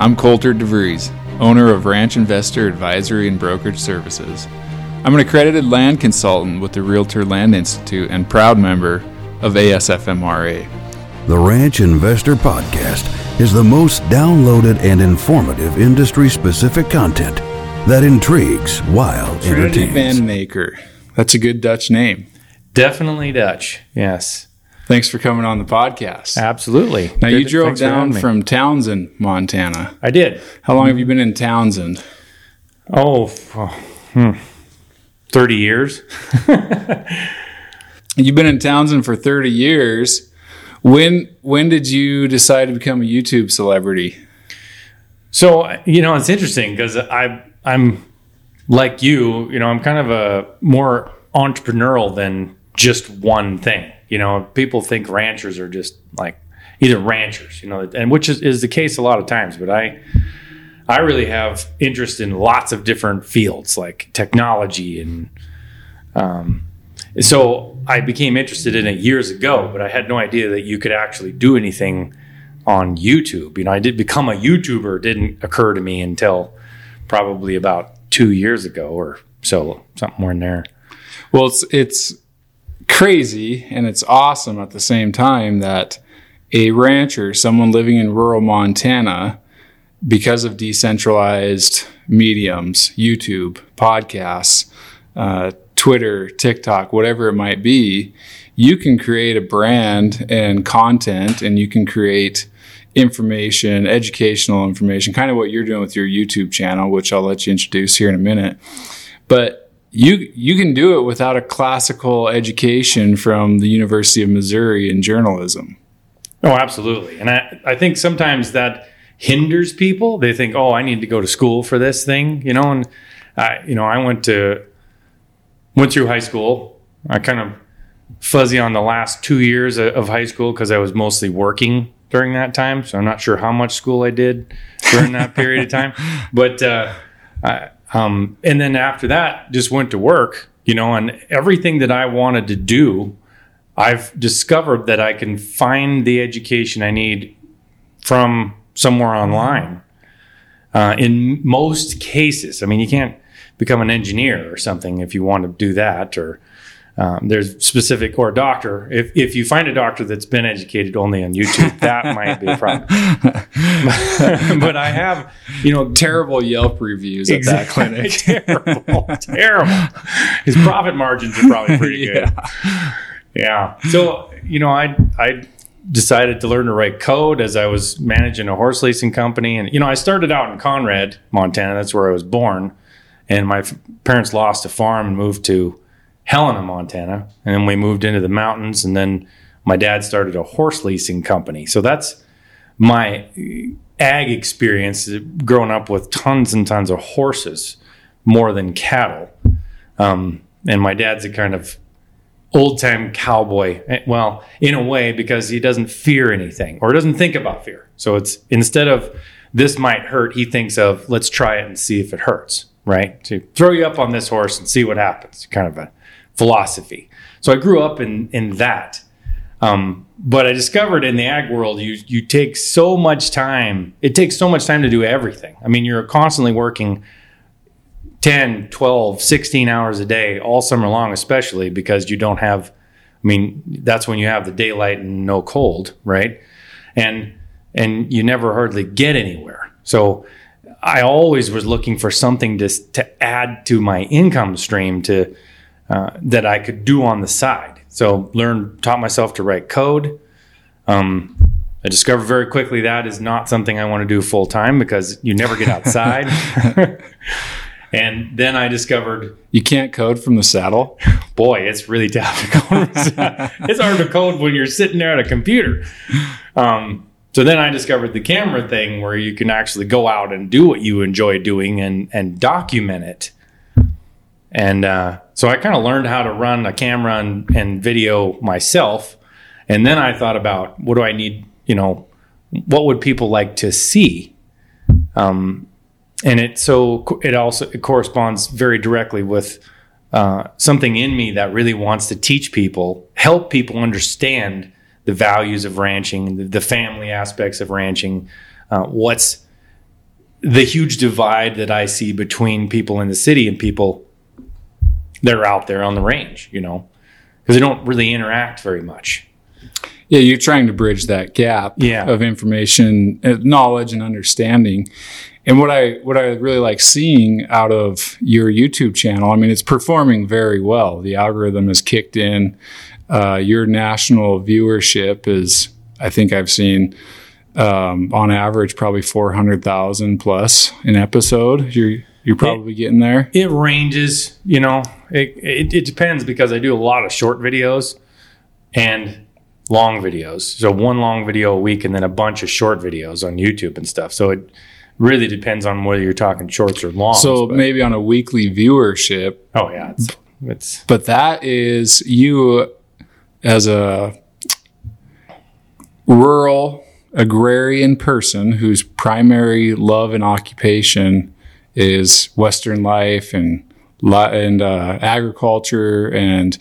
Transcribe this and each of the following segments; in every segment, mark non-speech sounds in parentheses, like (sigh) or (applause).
I'm Colter DeVries, owner of Ranch Investor Advisory and Brokerage Services. I'm an accredited land consultant with the Realtor Land Institute and proud member of ASFMRA. The Ranch Investor Podcast is the most downloaded and informative industry specific content that intrigues while Trinity entertains. Van Den Aker. That's a good Dutch name. Definitely Dutch. Yes. Thanks for coming on the podcast. Absolutely. Now, you drove thanks down from Townsend, Montana. I did. How long have you been in Townsend? Oh, oh, hmm. 30 years. (laughs) You've been in Townsend for 30 years. When when did you decide to become a YouTube celebrity? So, you know, it's interesting because I I'm like you, you know, I'm kind of a more entrepreneurial than just one thing. You know, people think ranchers are just like either ranchers, you know, and which is, is the case a lot of times, but I I really have interest in lots of different fields like technology and um so I became interested in it years ago, but I had no idea that you could actually do anything on YouTube. You know, I did become a YouTuber didn't occur to me until probably about two years ago or so, something more in there. Well, it's it's crazy and it's awesome at the same time that a rancher, someone living in rural Montana, because of decentralized mediums, YouTube, podcasts, uh, Twitter, TikTok, whatever it might be, you can create a brand and content and you can create information, educational information, kind of what you're doing with your YouTube channel, which I'll let you introduce here in a minute. But you you can do it without a classical education from the University of Missouri in journalism. Oh, absolutely. And I, I think sometimes that hinders people. They think, oh, I need to go to school for this thing, you know. And I, you know, I went to went through high school. I kind of fuzzy on the last two years of high school because I was mostly working during that time. So I'm not sure how much school I did during that period of time. (laughs) But uh, I, um, and then after that, just went to work. You know, and everything that I wanted to do, I've discovered that I can find the education I need from somewhere online. Uh, in most cases, I mean, you can't become an engineer or something if you want to do that, or um, there's specific or a doctor. If if you find a doctor that's been educated only on YouTube, that might be a problem. (laughs) but I have, you know, Terrible Yelp reviews at that clinic. (laughs) terrible, terrible. His profit margins are probably pretty (laughs) good. Yeah. So, you know, I I decided to learn to write code as I was managing a horse leasing company and you know, I started out in Conrad, Montana. That's where I was born. And my f- parents lost a farm and moved to Helena, Montana. And then we moved into the mountains and then my dad started a horse leasing company. So that's my ag experience growing up with tons and tons of horses more than cattle. Um, and my dad's a kind of old time cowboy. Eh, Well, in a way, because he doesn't fear anything or doesn't think about fear. So it's instead of this might hurt, he thinks of let's try it and see if it hurts, right? To throw you up on this horse and see what happens, kind of a philosophy. So I grew up in in that. Um, but I discovered in the ag world, you you take so much time. It takes so much time to do everything. I mean, you're constantly working 10, 12, 16 hours a day all summer long, especially because you don't have, I mean, that's when you have the daylight and no cold, right? And, and you never hardly get anywhere. So I always was looking for something to, to add to my income stream to, uh, that I could do on the side. So learned, taught myself to write code. Um, I discovered very quickly that is not something I want to do full time because you never get outside. (laughs) and then I discovered, You can't code from the saddle. boy, it's really tough to code. it's hard to code when you're sitting there at a computer. Um, so then I discovered the camera thing where you can actually go out and do what you enjoy doing and, and document it. And uh, so I kind of learned how to run a camera and, and video myself. And then I thought about what do I need, you know, what would people like to see? Um, and it so it also it corresponds very directly with uh, something in me that really wants to teach people, help people understand the values of ranching, the, the family aspects of ranching, uh, what's the huge divide that I see between people in the city and people that are out there on the range, you know, because they don't really interact very much. Yeah, you're trying to bridge that gap Yeah. of information, uh, knowledge, and understanding. And what I what I really like seeing out of your YouTube channel, I mean, it's performing very well. The algorithm has kicked in. Uh, your national viewership is, I think I've seen um, on average probably four hundred thousand plus an episode. You're you're probably getting there. It ranges, you know, it, it, it depends because I do a lot of short videos and long videos. So one long video a week and then a bunch of short videos on YouTube and stuff. So it really depends on whether you're talking shorts or longs. So but- maybe on a weekly viewership, oh yeah, it's, it's but that is you as a rural agrarian person whose primary love and occupation is Western life and and uh, agriculture and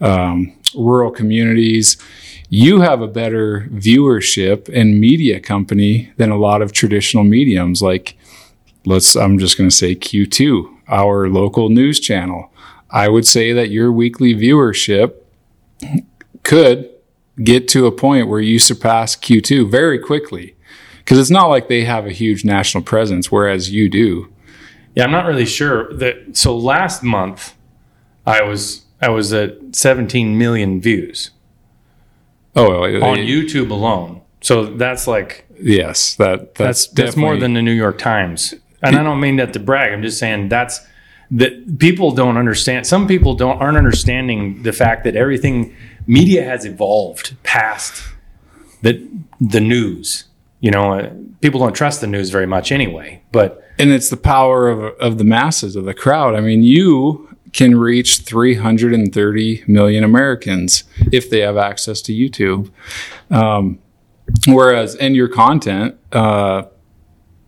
um, rural communities. You have a better viewership and media company than a lot of traditional mediums like let's I'm just going to say Q2, our local news channel. I would say that your weekly viewership could get to a point where you surpass Q2 very quickly. Because it's not like they have a huge national presence, whereas you do. Yeah, I'm not really sure that. So last month, I was I was at 17 million views Oh, on YouTube alone. So that's like Yes, that that's that's that's more than the New York Times. And I don't mean that to brag. I'm just saying that's that people don't understand. Some people don't aren't understanding the fact that everything media has evolved past the the news. You know, uh, people don't trust the news very much anyway. But and it's the power of of the masses of the crowd. I mean, you can reach 330 million Americans if they have access to YouTube. Um, whereas, in your content, uh,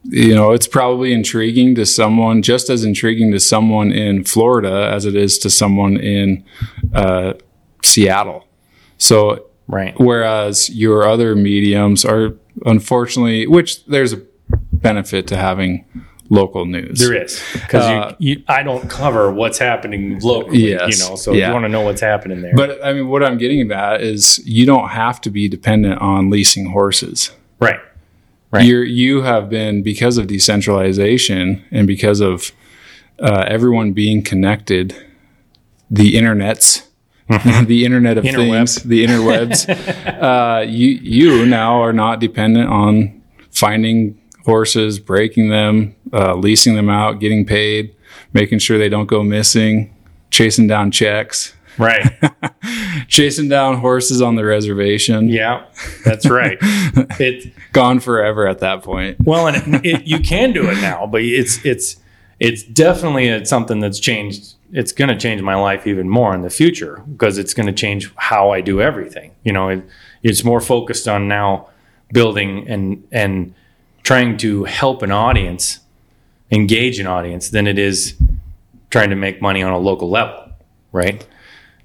you know, it's probably intriguing to someone, just as intriguing to someone in Florida as it is to someone in uh, Seattle. So right, whereas your other mediums are unfortunately which there's a benefit to having local news there is because Uh, you, you I don't cover what's happening locally. Yes, you know, so if yeah. you want to know what's happening there. but i mean what i'm getting at is you don't have to be dependent on leasing horses right, Right. you're you have been because of decentralization and because of uh, everyone being connected the internets (laughs) the internet of things the interwebs (laughs) uh, you you now are not dependent on finding horses breaking them uh, leasing them out getting paid making sure they don't go missing chasing down checks right. (laughs) chasing down horses on the reservation Yeah, that's right. (laughs) it's gone forever at that point well, and it, it, you can do it now, but it's it's it's definitely a, something that's changed. It's going to change my life even more in the future because it's going to change how I do everything. You know, it, it's more focused on now building and and trying to help an audience engage an audience than it is trying to make money on a local level, right?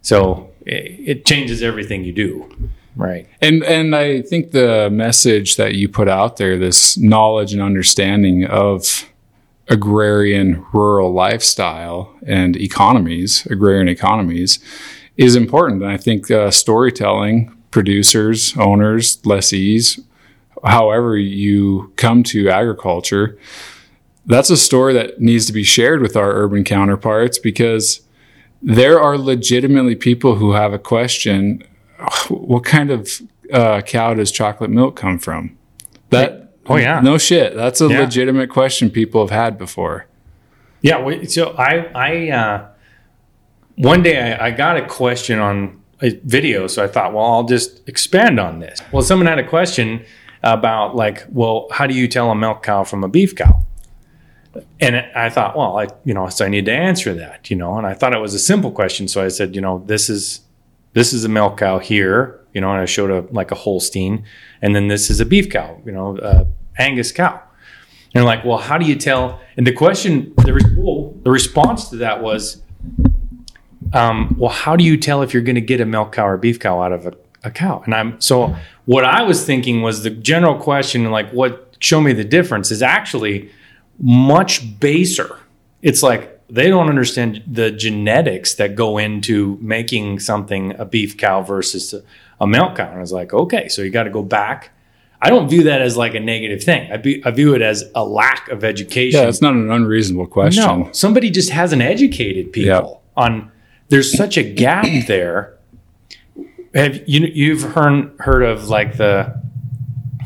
So it, it changes everything you do, right? And and I think the message that you put out there, this knowledge and understanding of agrarian rural lifestyle and economies, agrarian economies, is important. And I think uh, storytelling, producers, owners, lessees, however you come to agriculture, that's a story that needs to be shared with our urban counterparts because there are legitimately people who have a question what kind of uh, cow does chocolate milk come from? That Oh, yeah. no shit. That's a Yeah. legitimate question people have had before. Yeah. So I, I, uh, one day I, I got a question on a video. So I thought, well, I'll just expand on this. Well, someone had a question about like, well, how do you tell a milk cow from a beef cow? And I thought, well, I, you know, so I need to answer that, you know, and I thought it was a simple question. So I said, you know, this is, this is a milk cow here, you know, and I showed a, like a Holstein, and then this is a beef cow, you know, Angus cow. And like, well, how do you tell? And the question, the, re- well, the response to that was, um, well, how do you tell if you're going to get a milk cow or beef cow out of a, a cow? And I'm so what I was thinking was the general question, like, what show me the difference is actually much baser. It's like they don't understand the genetics that go into making something a beef cow versus a, a milk cow. And I was like, okay, so you got to go back. I don't view that as like a negative thing. I, be, I view it as a lack of education. Yeah, it's not an unreasonable question. No, somebody just hasn't educated people Yep. on. There's such a gap there. Have you you've heard heard of like the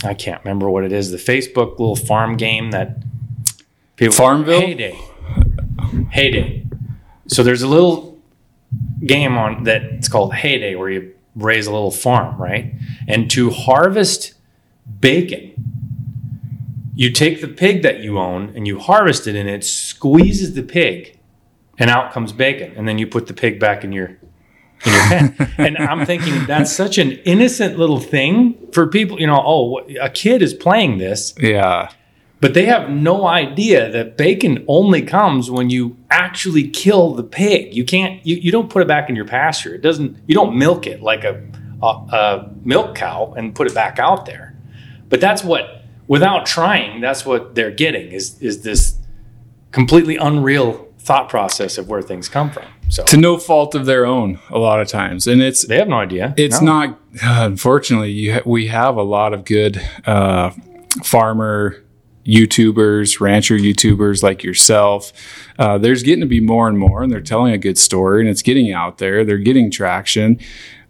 I can't remember what it is the Facebook little farm game that people Farmville? Hay Day Heyday. So there's a little game on that it's called Hay Day where you raise a little farm, right? And to harvest bacon, you take the pig that you own and you harvest it and it squeezes the pig and out comes bacon and then you put the pig back in your in your pen and i'm thinking that's such an innocent little thing for people you know oh a kid is playing this. Yeah. but they have no idea that bacon only comes when you actually kill the pig. You can't you, you don't put it back in your pasture. It doesn't you don't milk it like a, a, a milk cow and put it back out there. But that's what without trying that's what they're getting is is this completely unreal thought process of where things come from so To no fault of their own, a lot of times, and it's they have no idea it's No. not. Unfortunately, you ha- we have a lot of good uh, farmer YouTubers, rancher YouTubers like yourself. Uh, there's getting to be more and more, and they're telling a good story, and it's getting out there. They're getting traction,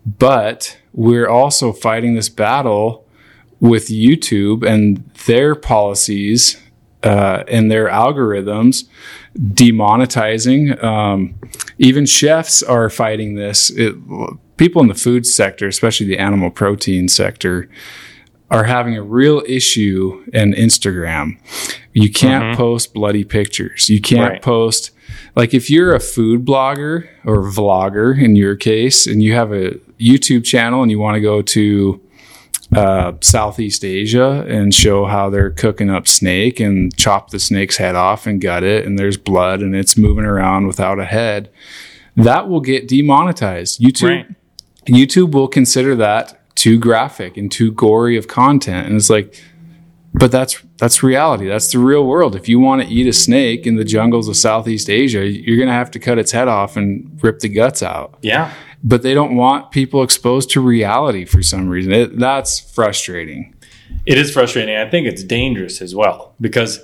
but we're also fighting this battle with YouTube and their policies uh, and their algorithms demonetizing. Um, even chefs are fighting this. It, people in the food sector, especially the animal protein sector, are having a real issue in Instagram. You can't post bloody pictures. You can't Right. post like if you're a food blogger or vlogger in your case, and you have a YouTube channel and you want to go to uh, Southeast Asia and show how they're cooking up snake and chop the snake's head off and gut it, and there's blood and it's moving around without a head, that will get demonetized. YouTube Right. YouTube will consider that too graphic and too gory of content, and it's like, but that's that's reality. That's the real world. If you want to eat a snake in the jungles of Southeast Asia, you're gonna have to cut its head off and rip the guts out yeah but they don't want people exposed to reality for some reason. It, that's frustrating. It is frustrating. I think it's dangerous as well because,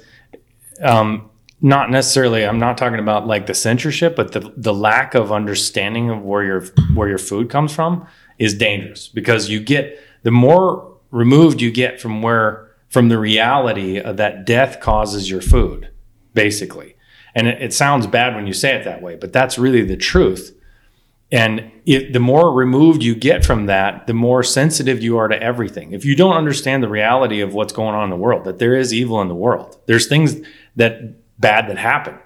um, not necessarily. I'm not talking about like the censorship, but the the lack of understanding of where your where your food comes from is dangerous because you get the more removed you get from where from the reality of that death causes your food, basically. And it, it sounds bad when you say it that way, but that's really the truth. And it, the more removed you get from that, the more sensitive you are to everything. If you don't understand the reality of what's going on in the world, that there is evil in the world, there's things that bad that happen.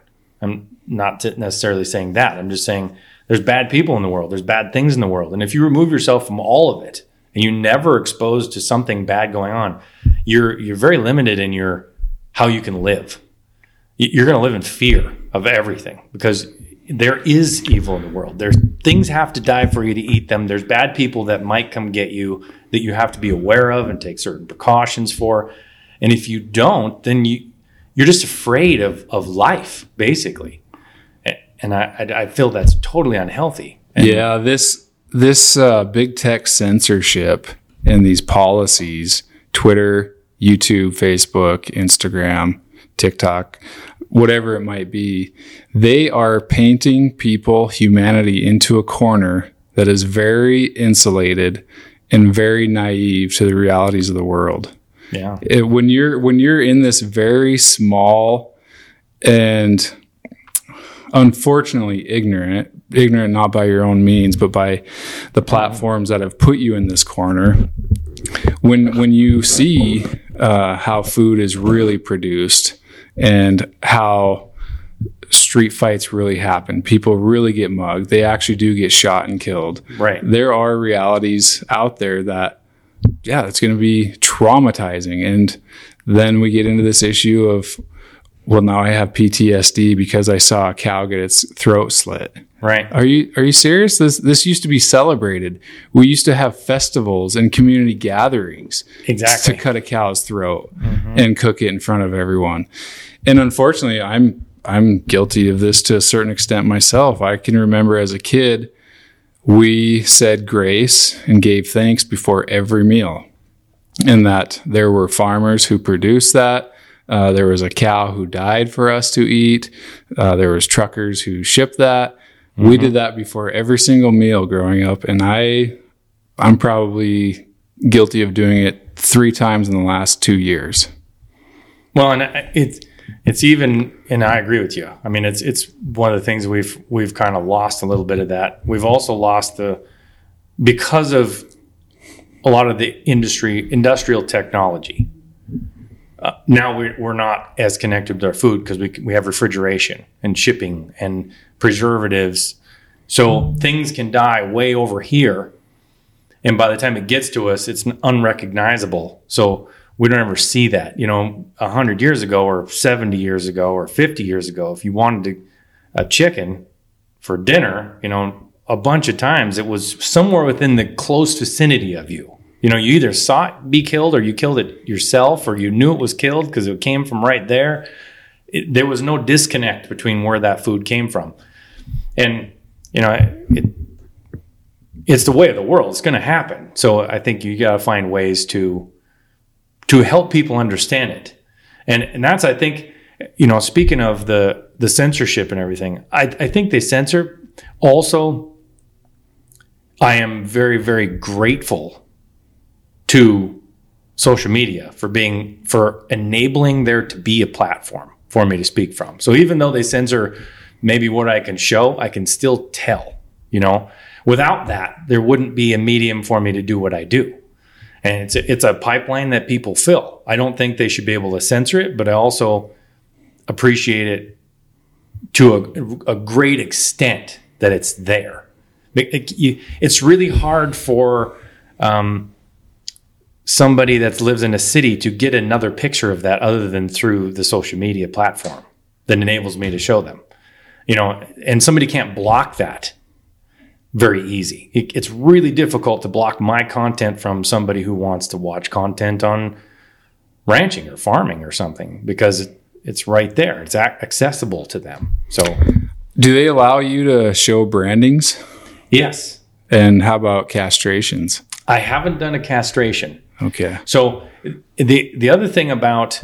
I'm not necessarily saying that. I'm just saying there's bad people in the world, there's bad things in the world. And if you remove yourself from all of it and you never exposed to something bad going on, you're you're very limited in your how you can live. You're going to live in fear of everything because there is evil in the world. There's things have to die for you to eat them. There's bad people that might come get you that you have to be aware of and take certain precautions for. And if you don't, then you you're just afraid of of life, basically. And I I, feel that's totally unhealthy. And yeah, this this uh, big tech censorship and these policies, Twitter, YouTube, Facebook, Instagram, TikTok, whatever it might be, they are painting people, humanity, into a corner that is very insulated and very naive to the realities of the world. yeah, it, when you're when you're in this very small and unfortunately ignorant ignorant not by your own means but by the platforms that have put you in this corner when when you see uh, how food is really produced and how street fights really happen. People really get mugged. They actually do get shot and killed. Right. there are realities out there that yeah it's going to be traumatizing. And then we get into this issue of well, now I have PTSD because I saw a cow get its throat slit. Right. Are you are you serious? This this used to be celebrated. We used to have festivals and community gatherings Exactly. to cut a cow's throat mm-hmm. and cook it in front of everyone. And unfortunately, I'm I'm guilty of this to a certain extent myself. I can remember as a kid, we said grace and gave thanks before every meal, and that there were farmers who produced that. Uh, there was a cow who died for us to eat. Uh, there was truckers who shipped that. We did that before every single meal growing up, and I, I'm probably guilty of doing it three times in the last two years. Well, and it's it's even, and I agree with you. I mean, it's it's one of the things we've we've kind of lost a little bit of that. We've also lost the because of a lot of the industry industrial technology. Uh, now we're, we're not as connected with our food because we we have refrigeration and shipping and preservatives, so things can die way over here, and by the time it gets to us, it's unrecognizable. So we don't ever see that. You know, a hundred years ago, or seventy years ago, or fifty years ago, if you wanted to, a chicken for dinner, you know, a bunch of times it was somewhere within the close vicinity of you. You know, you either saw it be killed, or you killed it yourself, or you knew it was killed because it came from right there. It, there was no disconnect between where that food came from, and you know, it, it's the way of the world. It's going to happen. So I think you got to find ways to to help people understand it, and and that's I think you know speaking of the the censorship and everything, I I think they censor. Also, I am very very grateful to social media for being for enabling there to be a platform for me to speak from. So even though they censor maybe what I can show, I can still tell, you know. Without that, there wouldn't be a medium for me to do what I do. And it's a, it's a pipeline that people fill. I don't think they should be able to censor it, but I also appreciate it to a, a great extent that it's there. It- it- It's really hard for um, somebody that lives in a city to get another picture of that other than through the social media platform that enables me to show them. You know, and somebody can't block that very easy. It, it's really difficult to block my content from somebody who wants to watch content on ranching or farming or something because it, it's right there. It's ac- accessible to them. So, Do they allow you to show brandings? yes, And how about castrations? I haven't done a castration. Okay. So the the other thing about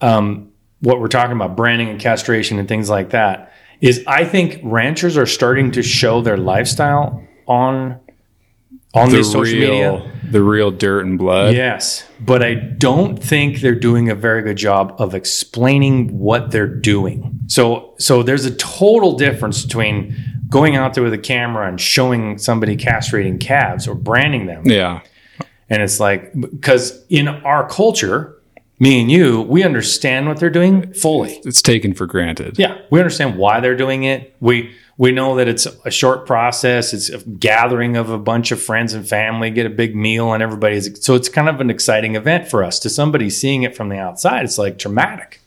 um, what we're talking about branding and castration and things like that is I think ranchers are starting to show their lifestyle on on The these social real, media. the real dirt and blood. Yes, but I don't think they're doing a very good job of explaining what they're doing. So so there's a total difference between going out there with a camera and showing somebody castrating calves or branding them Yeah. And it's like, because in our culture, me and you, we understand what they're doing fully. It's taken for granted. Yeah. We understand why they're doing it. We, we know that it's a short process. It's a gathering of a bunch of friends and family, get a big meal, and everybody's. So it's kind of an exciting event for us. To somebody seeing it from the outside, it's like traumatic.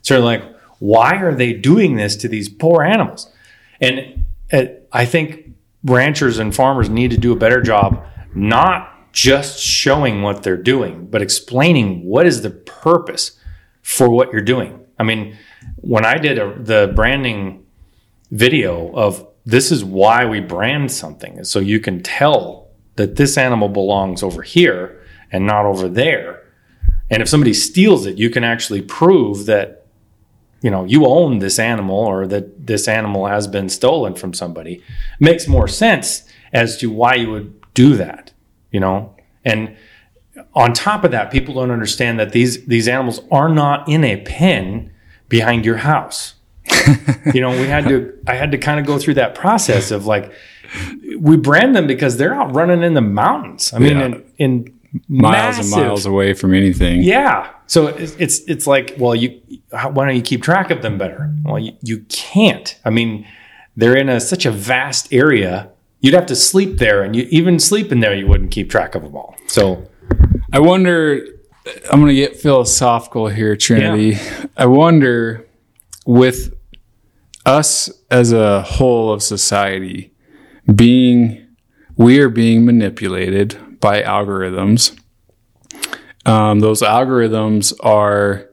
So they're like, why are they doing this to these poor animals? And uh, I think ranchers and farmers need to do a better job, not just showing what they're doing, but explaining what is the purpose for what you're doing. I mean, when I did a, the branding video of this is why we brand something, so you can tell that this animal belongs over here and not over there. And if somebody steals it, you can actually prove that you know you own this animal or that this animal has been stolen from somebody. makes more sense as to why you would do that, you know. And on top of that, people don't understand that these these animals are not in a pen behind your house. (laughs) you know, we had to I had to kind of go through that process of like we brand them because they're out running in the mountains. I mean, Yeah. in, in Miles massive- and miles away from anything. yeah. So it's, it's it's like, well, you why don't you keep track of them better? Well, you, you can't. I mean, they're in a such a vast area. You'd have to sleep there, and you even sleeping there, you wouldn't keep track of them all. So I wonder, I'm going to get philosophical here, Trinity. I wonder with us as a whole of society being we are being manipulated by algorithms. Um, those algorithms are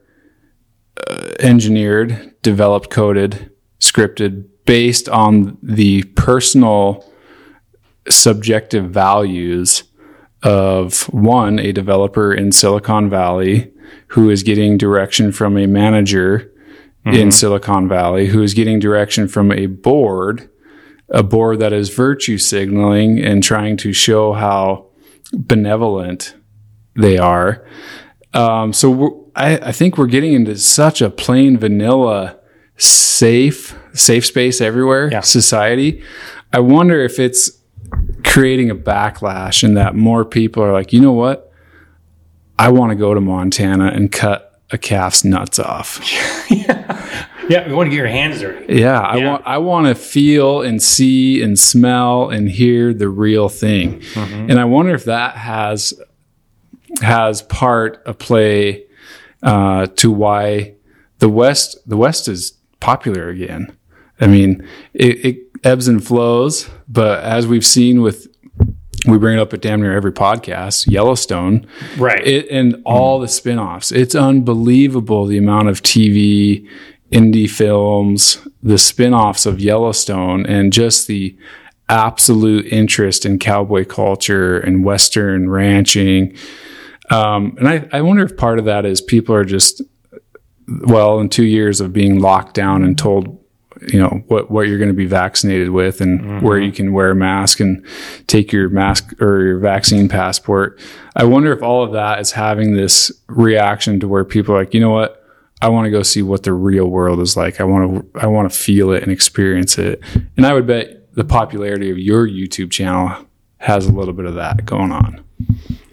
uh, engineered, developed, coded, scripted based on the personal subjective values of one, a developer in Silicon Valley who is getting direction from a manager mm-hmm. in Silicon Valley who is getting direction from a board, a board that is virtue signaling and trying to show how benevolent they are. Um, so I, I think we're getting into such a plain vanilla safe safe space everywhere yeah. society i wonder if it's creating a backlash and that more people are like you know what? I want to go to montana and cut a calf's nuts off. (laughs) Yeah. Yeah you want to get your hands dirty. Yeah, i want i want to feel and see and smell and hear the real thing. Mm-hmm. and i wonder if that has has part of play uh, to why the west the west is popular again. I mean, it, it ebbs and flows, but as we've seen with we bring it up at damn near every podcast, Yellowstone, right? It, and all the spin-offs. It's unbelievable the amount of TV, indie films, the spin-offs of Yellowstone, and just the absolute interest in cowboy culture and Western ranching. Um, and I, I wonder if part of that is people are just well, in two years of being locked down and told, you know, what, what you're going to be vaccinated with and mm-hmm. where you can wear a mask and take your mask or your vaccine passport. I wonder if all of that is having this reaction to where people are like, you know what? I want to go see what the real world is like. I want to, I want to feel it and experience it. And I would bet the popularity of your YouTube channel has a little bit of that going on.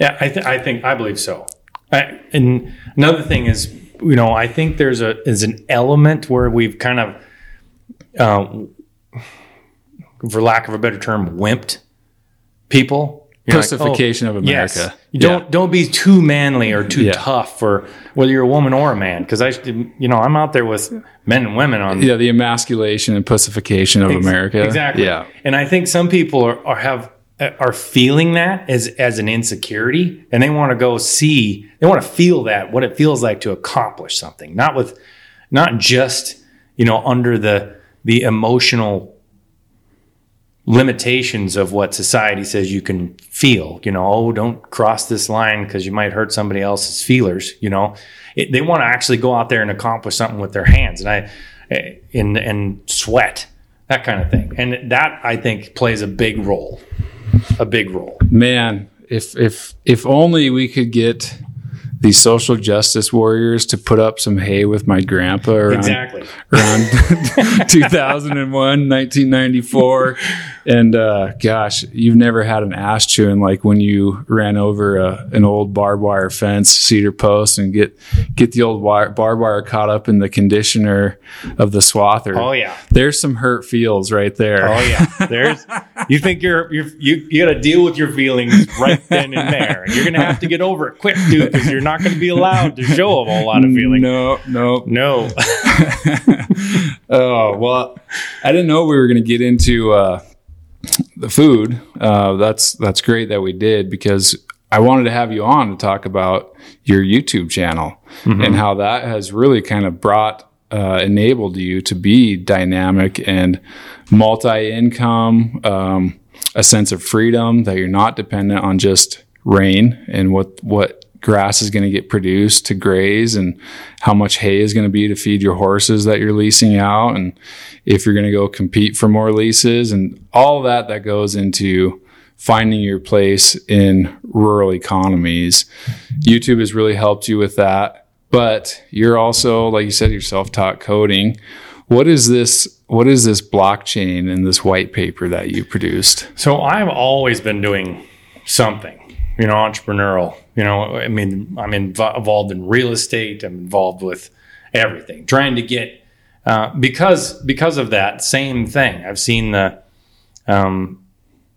Yeah, I, th- I think, I believe so. I, and another thing is you know, I think there's a is an element where we've kind of, uh, for lack of a better term, wimped people. Pussification like, oh, of America. Yes. Don't don't be too manly or too yeah. tough for whether you're a woman or a man. Because I, you know, I'm out there with men and women on. Yeah, the emasculation and pussification of ex- America. Exactly. Yeah, and I think some people are, are have are feeling that as as an insecurity and they want to go see they want to feel that what it feels like to accomplish something not with not just you know under the the emotional limitations of what society says you can feel you know oh don't cross this line because you might hurt somebody else's feelers you know it, they want to actually go out there and accomplish something with their hands and i eh, and and sweat that kind of thing and that i think plays a big role a big role. Man, if if if only we could get these social justice warriors to put up some hay with my grandpa around, exactly. around (laughs) 2001, 1994. And uh, gosh, you've never had an ass chewing like when you ran over a, an old barbed wire fence, cedar post, and get get the old wire, barbed wire caught up in the conditioner of the swather. Oh yeah, there's some hurt feels right there. Oh yeah, (laughs) there's. You think you're, you're you you got to deal with your feelings right then and there, you're gonna have to get over it quick, dude, because you're not going to be allowed to show a whole lot of feelings. No, no, no. (laughs) oh well, I didn't know we were going to get into. Uh, the food. Uh, that's that's great that we did because I wanted to have you on to talk about your YouTube channel mm-hmm. and how that has really kind of brought uh, enabled you to be dynamic and multi-income, um, a sense of freedom that you're not dependent on just rain and what what grass is going to get produced to graze and how much hay is going to be to feed your horses that you're leasing out and if you're going to go compete for more leases and all that that goes into finding your place in rural economies. YouTube has really helped you with that, but you're also like you said you're self-taught coding. What is this what is this blockchain and this white paper that you produced? So I've always been doing something you know, entrepreneurial. You know, I mean, I'm involved in real estate. I'm involved with everything, trying to get uh, because because of that same thing. I've seen the um,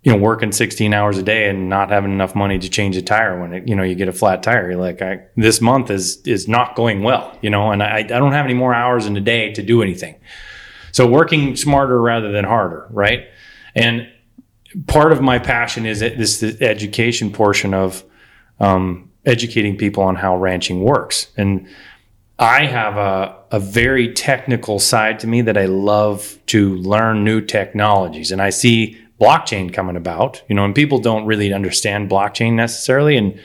you know, working 16 hours a day and not having enough money to change a tire when it, you know, you get a flat tire. You're like, I, this month is, is not going well, you know, and I, I don't have any more hours in a day to do anything. So working smarter rather than harder, right? And part of my passion is this the education portion of um, educating people on how ranching works. And I have a, a very technical side to me that I love to learn new technologies. And I see blockchain coming about, you know, and people don't really understand blockchain necessarily. And,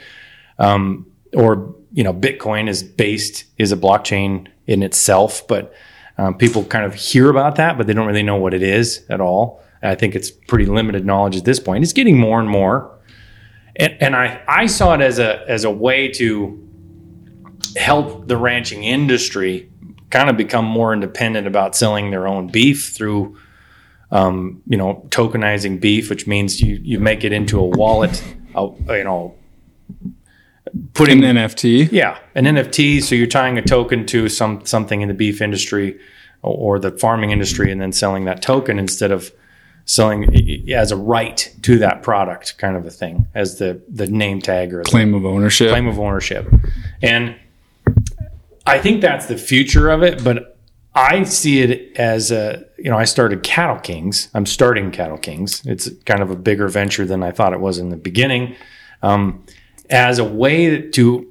um, or, you know, Bitcoin is based, is a blockchain in itself, but um, people kind of hear about that, but they don't really know what it is at all. I think it's pretty limited knowledge at this point. It's getting more and more. And, and I, I saw it as a, as a way to help the ranching industry kind of become more independent about selling their own beef through um, you know, tokenizing beef, which means you, you make it into a wallet, a, you know, putting an NFT. Yeah, an NFT. So you're tying a token to some something in the beef industry or, or the farming industry, and then selling that token instead of selling as a right to that product, kind of a thing, as the the name tag or claim of ownership. Claim of ownership, and I think that's the future of it, but I see it as a, you know, I started Cattle Kings. I'm starting Cattle Kings. It's kind of a bigger venture than I thought it was in the beginning, um, as a way to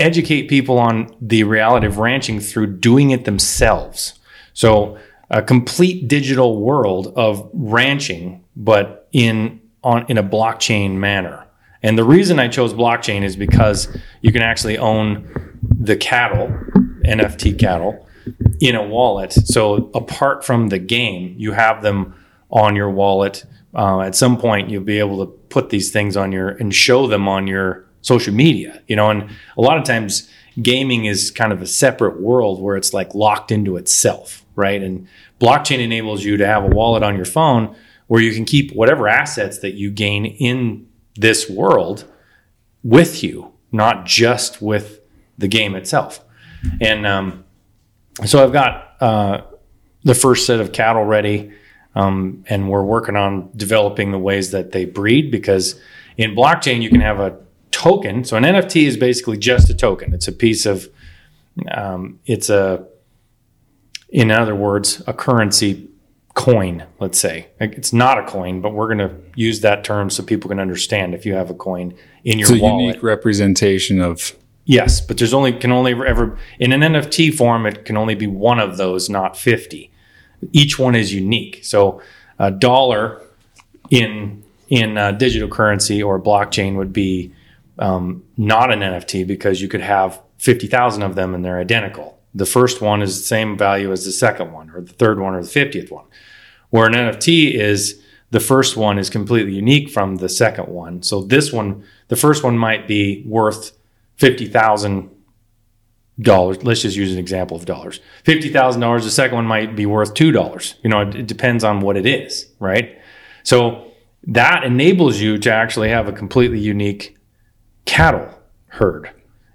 educate people on the reality of ranching through doing it themselves. So a complete digital world of ranching, but in on in a blockchain manner. And the reason I chose blockchain is because you can actually own the cattle, NFT cattle in a wallet. So apart from the game, you have them on your wallet. Uh, at some point, you'll be able to put these things on your and show them on your social media. You know, and a lot of times gaming is kind of a separate world where it's like locked into itself, right? And blockchain enables you to have a wallet on your phone where you can keep whatever assets that you gain in this world with you, not just with the game itself. And um, so I've got uh, the first set of cattle ready, um, and we're working on developing the ways that they breed because in blockchain you can have a token. So an NFT is basically just a token. It's a piece of, um, it's a, in other words, a currency coin. Let's say it's not a coin, but we're going to use that term so people can understand. If you have a coin in your it's a wallet, unique representation of Yes, but there's only can only ever in an NFT form it can only be one of those, not 50. Each one is unique. So a dollar in in uh, digital currency or blockchain would be um, not an NFT because you could have 50,000 of them and they're identical. The first one is the same value as the second one, or the third one, or the 50th one. Where an NFT is the first one is completely unique from the second one. So this one, the first one might be worth fifty thousand dollars. Let's just use an example of dollars. Fifty thousand dollars. The second one might be worth two dollars. You know, it, it depends on what it is, right? So that enables you to actually have a completely unique cattle herd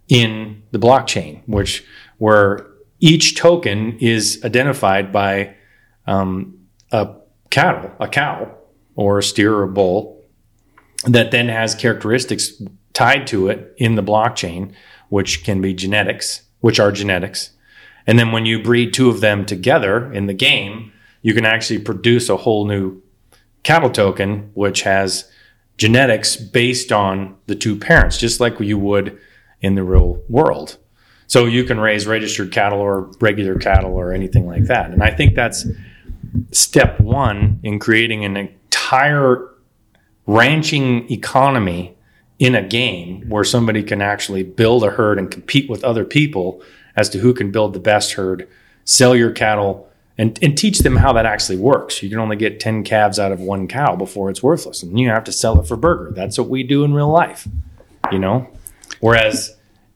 in the blockchain, which where each token is identified by um, a cattle, a cow, or a steer or a bull, that then has characteristics tied to it in the blockchain, which can be genetics, which are genetics. And then when you breed two of them together in the game, you can actually produce a whole new cattle token, which has genetics based on the two parents, just like you would in the real world. So you can raise registered cattle or regular cattle or anything like that. And I think that's step one in creating an entire ranching economy in a game where somebody can actually build a herd and compete with other people as to who can build the best herd, sell your cattle, and, and teach them how that actually works. You can only get 10 calves out of one cow before it's worthless, and you have to sell it for burger. That's what we do in real life, you know? Whereas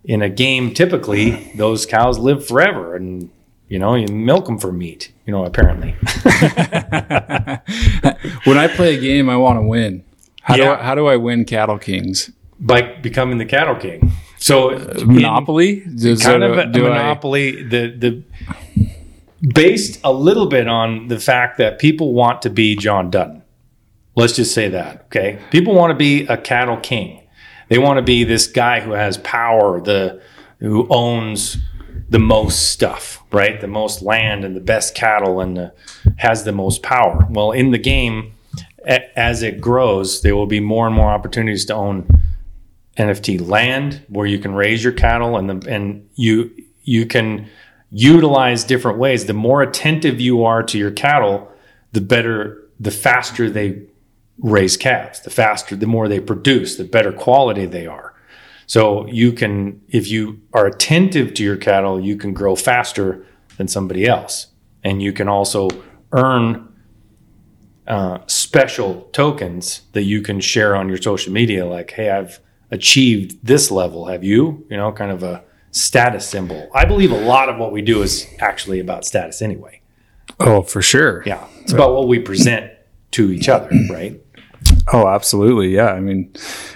in a game, typically, those cows live forever and you know, you milk them for meat, you know, apparently. (laughs) when I play a game, I want to win. How yeah. do I, how do I win Cattle Kings? By becoming the Cattle King. So uh, monopoly, Does kind of a, a monopoly. I... The the based a little bit on the fact that people want to be John Dutton. Let's just say that. Okay. People want to be a cattle king. They want to be this guy who has power, the who owns the most stuff, right? The most land and the best cattle and the, has the most power. Well, in the game, a, as it grows, there will be more and more opportunities to own NFT land where you can raise your cattle and the, and you you can utilize different ways. The more attentive you are to your cattle, the better, the faster they raise calves. The faster, the more they produce, the better quality they are. So you can, if you are attentive to your cattle, you can grow faster than somebody else, and you can also earn uh, special tokens that you can share on your social media. Like, hey, I've achieved this level. Have you? You know, kind of a status symbol. I believe a lot of what we do is actually about status anyway. Oh, for sure. Yeah. It's about what we present to each other, right? Oh, absolutely. Yeah. I mean,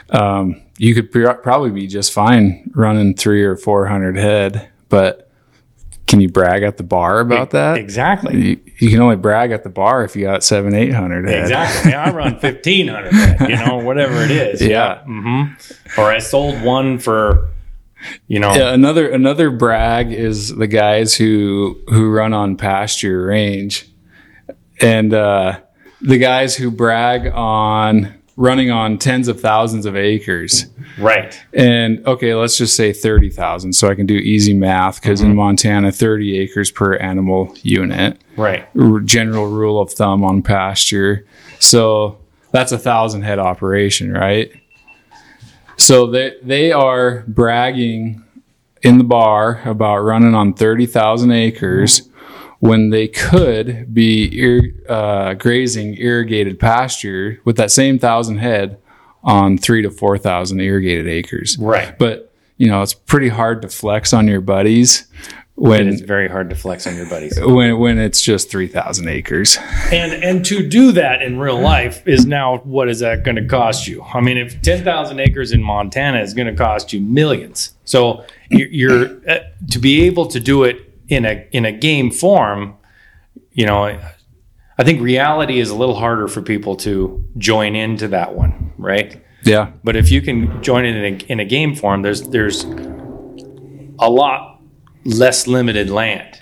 um, you could pr- probably be just fine running three or 400 head, but can you brag at the bar about that? Exactly. You, you can only brag at the bar if you got seven, 800 head. Exactly. Yeah, I run 1500 head, you know, whatever it is. (laughs) Yeah. mm-hmm Or I sold one for, you know, Yeah, another another brag is the guys who who run on pasture range, and uh, the guys who brag on running on tens of thousands of acres. right. And okay, let's just say thirty thousand, so I can do easy math because in mm-hmm. Montana, thirty acres per animal unit. Right. r- General rule of thumb on pasture, so that's a thousand head operation, right? So they they are bragging in the bar about running on thirty thousand acres mm-hmm. When they could be ir- uh, grazing irrigated pasture with that same thousand head on three to four thousand irrigated acres. Right. But you know it's pretty hard to flex on your buddies when It's very hard to flex on your buddies. when when it's just three thousand acres. And and to do that in real life is now what is that going to cost you? I mean, if ten thousand acres in Montana is going to cost you millions, so you're, you're uh, to be able to do it in a in a game form, you know. I think reality is a little harder for people to join into that one, right? Yeah, But if you can join it in a, in a game form, there's there's a lot less limited land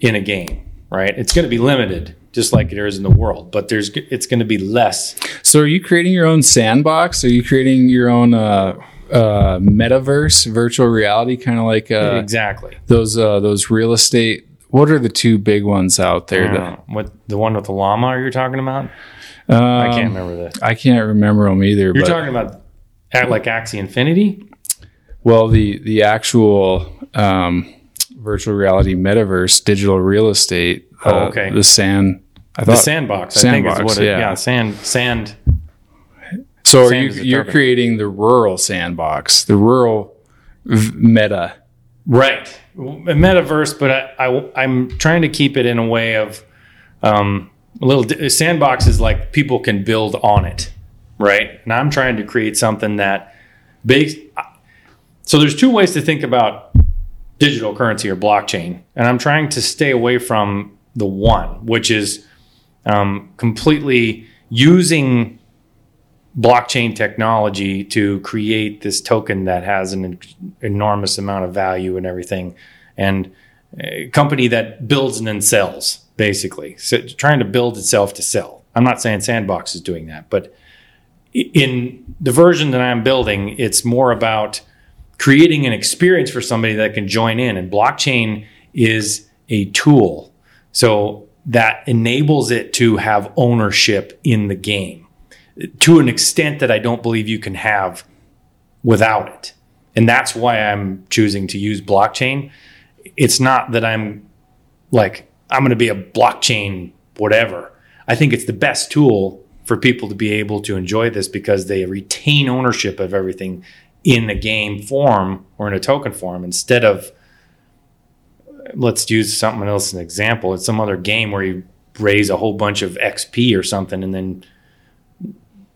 in a game, right? It's going to be limited, just like it is in the world, but there's it's going to be less. So are you creating your own sandbox? Are you creating your own uh, uh, metaverse, virtual reality, kind of like uh, exactly. those uh, those real estate? What are the two big ones out there? that- what the one with the llama Are you're talking about? Um, I can't remember the. I can't remember them either. You're but, talking about at like Axie Infinity. well, the the actual um, virtual reality metaverse, digital real estate. Oh, uh, okay. The sand. I The thought. sandbox, I Sandbox, think is what it, yeah. yeah. sand, sand. So are you, you're creating the rural sandbox, the rural v- meta. Right, a metaverse, but I, I am trying to keep it in a way of um, a little di- sandbox is like people can build on it, right? And I'm trying to create something that based. So there's two ways to think about digital currency or blockchain, and I'm trying to stay away from the one, which is um, completely using blockchain technology to create this token that has an en- enormous amount of value and everything. And a company that builds and then sells basically. So trying to build itself to sell. I'm not saying sandbox is doing that but in the version that i'm building it's more about creating an experience for somebody that can join in. And blockchain is a tool. So that enables it to have ownership in the game to an extent that I don't believe you can have without it. And that's why I'm choosing to use blockchain. It's not that I'm like, I'm going to be a blockchain whatever. I think it's the best tool for people to be able to enjoy this because they retain ownership of everything in a game form or in a token form instead of let's use something else as an example. It's some other game where you raise a whole bunch of XP or something and then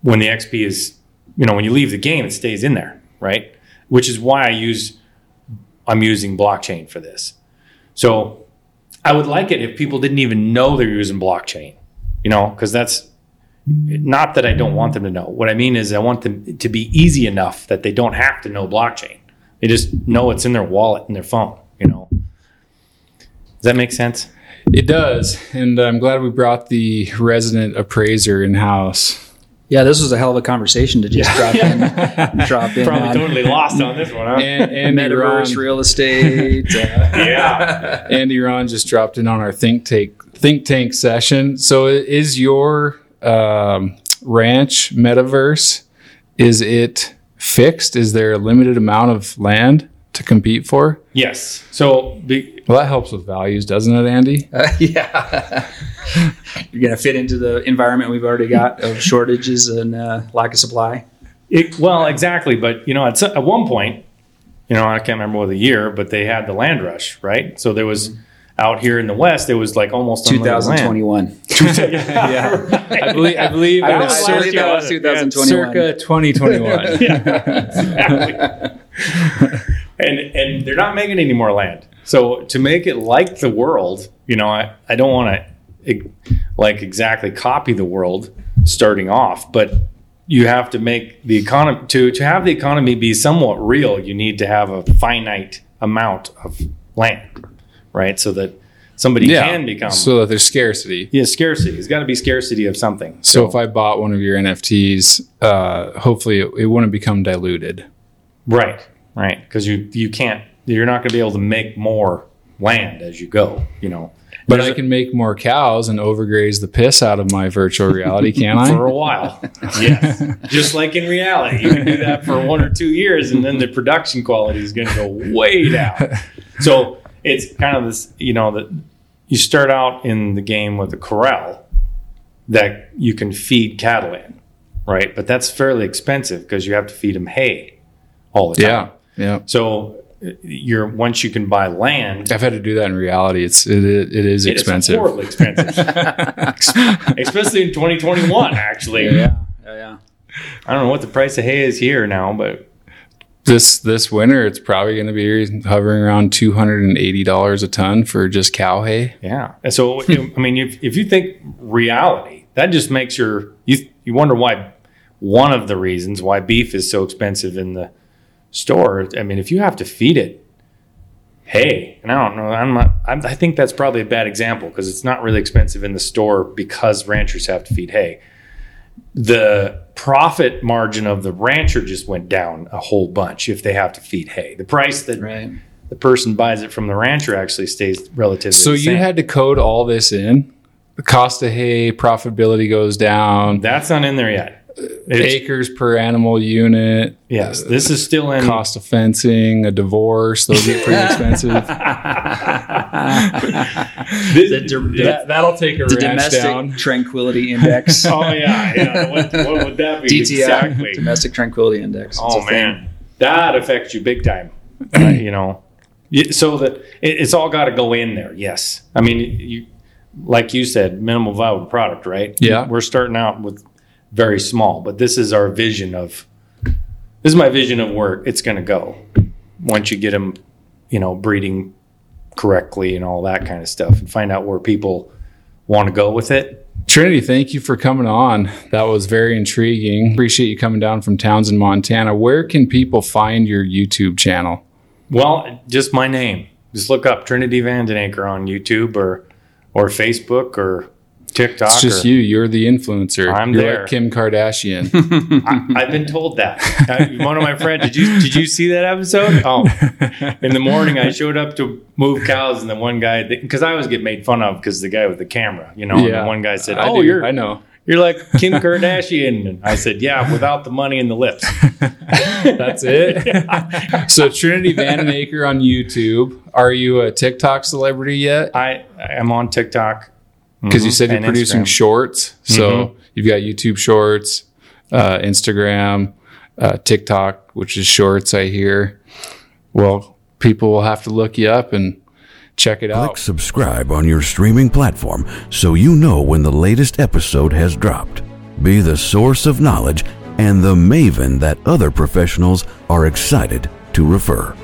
when the XP is, you know, when you leave the game, it stays in there, right? Which is why I use, I'm using blockchain for this. So I would like it if people didn't even know they're using blockchain, you know, because that's not that I don't want them to know. What I mean is I want them to be easy enough that they don't have to know blockchain. They just know it's in their wallet and their phone, you know. Does that make sense? It does. And I'm glad we brought the resident appraiser in house. Yeah, this was a hell of a conversation to just drop in. (laughs) drop in Probably on totally lost on this one, huh? And Andy metaverse, Ron, real estate. uh, (laughs) yeah. (laughs) Andy Ron just dropped in on our think tank think tank session. So is your um, ranch metaverse? Is it fixed? Is there a limited amount of land to compete for? Yes. So the, Well, that helps with values, doesn't it, Andy? uh, (laughs) yeah. (laughs) You're going to fit into the environment we've already got of shortages and uh, lack of supply. it, well, exactly. But you know, at, some- at one point, you know, I can't remember what the year, but they had the land rush, right? So there was out here in the west, there was like almost unlimited land. 2021. (laughs) yeah. I believe I believe I it was was circa, year, that was 2021. circa 2021. And and they're not making any more land. So to make it like the world, you know, I, I don't want to like exactly copy the world starting off, but you have to make the economy to to have the economy be somewhat real. You need to have a finite amount of land, right? So that somebody can become so that there's scarcity. yeah scarcity. There's got to be scarcity of something. So if I bought one of your NFTs, uh, hopefully it, it wouldn't become diluted. Right, right. Because you you can't you're not going to be able to make more land as you go. You know, But There's I a- can make more cows and overgraze the piss out of my virtual reality, can I? for a while. (laughs) yes, just like in reality, you can do that for one or two years, and then the production quality is going to go way down. So it's kind of this, you know, that you start out in the game with a corral that you can feed cattle in, right? But that's fairly expensive because you have to feed them hay all the time. Yeah, yeah. So you're once you can buy land, I've had to do that in reality. It's it, it is it is expensive. horribly expensive, (laughs) especially in 2021. Actually, Yeah, yeah, yeah. I don't know what the price of hay is here now, but This this winter, it's probably going to be hovering around two hundred and eighty dollars a ton for just cow hay. yeah. And so I mean, if, if you think reality, that just makes your you you wonder why one of the reasons why beef is so expensive in the store. I mean, if you have to feed it hay, and I don't know, I'm not. I'm, I think that's probably a bad example because it's not really expensive in the store because ranchers have to feed hay. The profit margin of the rancher just went down a whole bunch if they have to feed hay. The price that Right. the person buys it from the rancher actually stays relatively. So you had to code all this in. The cost of hay, profitability goes down. that's not in there yet. It's- Acres per animal unit. yes, this is still in. Cost of fencing, a divorce, those get pretty (laughs) expensive. This- The, the- that, that'll take a the domestic down. tranquility (laughs) index. oh yeah, yeah. What, what would that be DTI, exactly? domestic tranquility index. It's Oh a thing. man, that affects you big time. Uh, you know, so that it, it's all got to go in there. Yes, I mean you, like you said, minimal viable product, right? Yeah. we're starting out with very small, but this is our vision of. This is my vision of where it's going to go once you get them, you know, breeding correctly and all that kind of stuff, and find out where people want to go with it. Trinity, thank you for coming on. That was very intriguing. Appreciate you coming down from Townsend, Montana. Where can people find your YouTube channel? Well, just my name. Just look up Trinity Vandenacre on YouTube or or Facebook or TikTok. It's just you. You're the influencer. I'm You're there. like Kim Kardashian. (laughs) I, I've been told that. One of my friends. Did you did you see that episode? Oh, in the morning I showed up to move cows, and the one guy because I always get made fun of because the guy with the camera, you know. And the one guy said, "Oh, do. you're I know. you're like Kim (laughs) Kardashian." And I said, "Yeah, without the money and the lips." (laughs) That's it. so Trinity Vandenacre on YouTube. Are you a TikTok celebrity yet? I am on TikTok Because you said you're And producing Instagram. shorts. So you've got YouTube Shorts, uh, Instagram, uh, TikTok, which is Shorts. I hear. Well, people will have to look you up and check it Click out. subscribe on your streaming platform so you know when the latest episode has dropped. Be the source of knowledge and the maven that other professionals are excited to refer.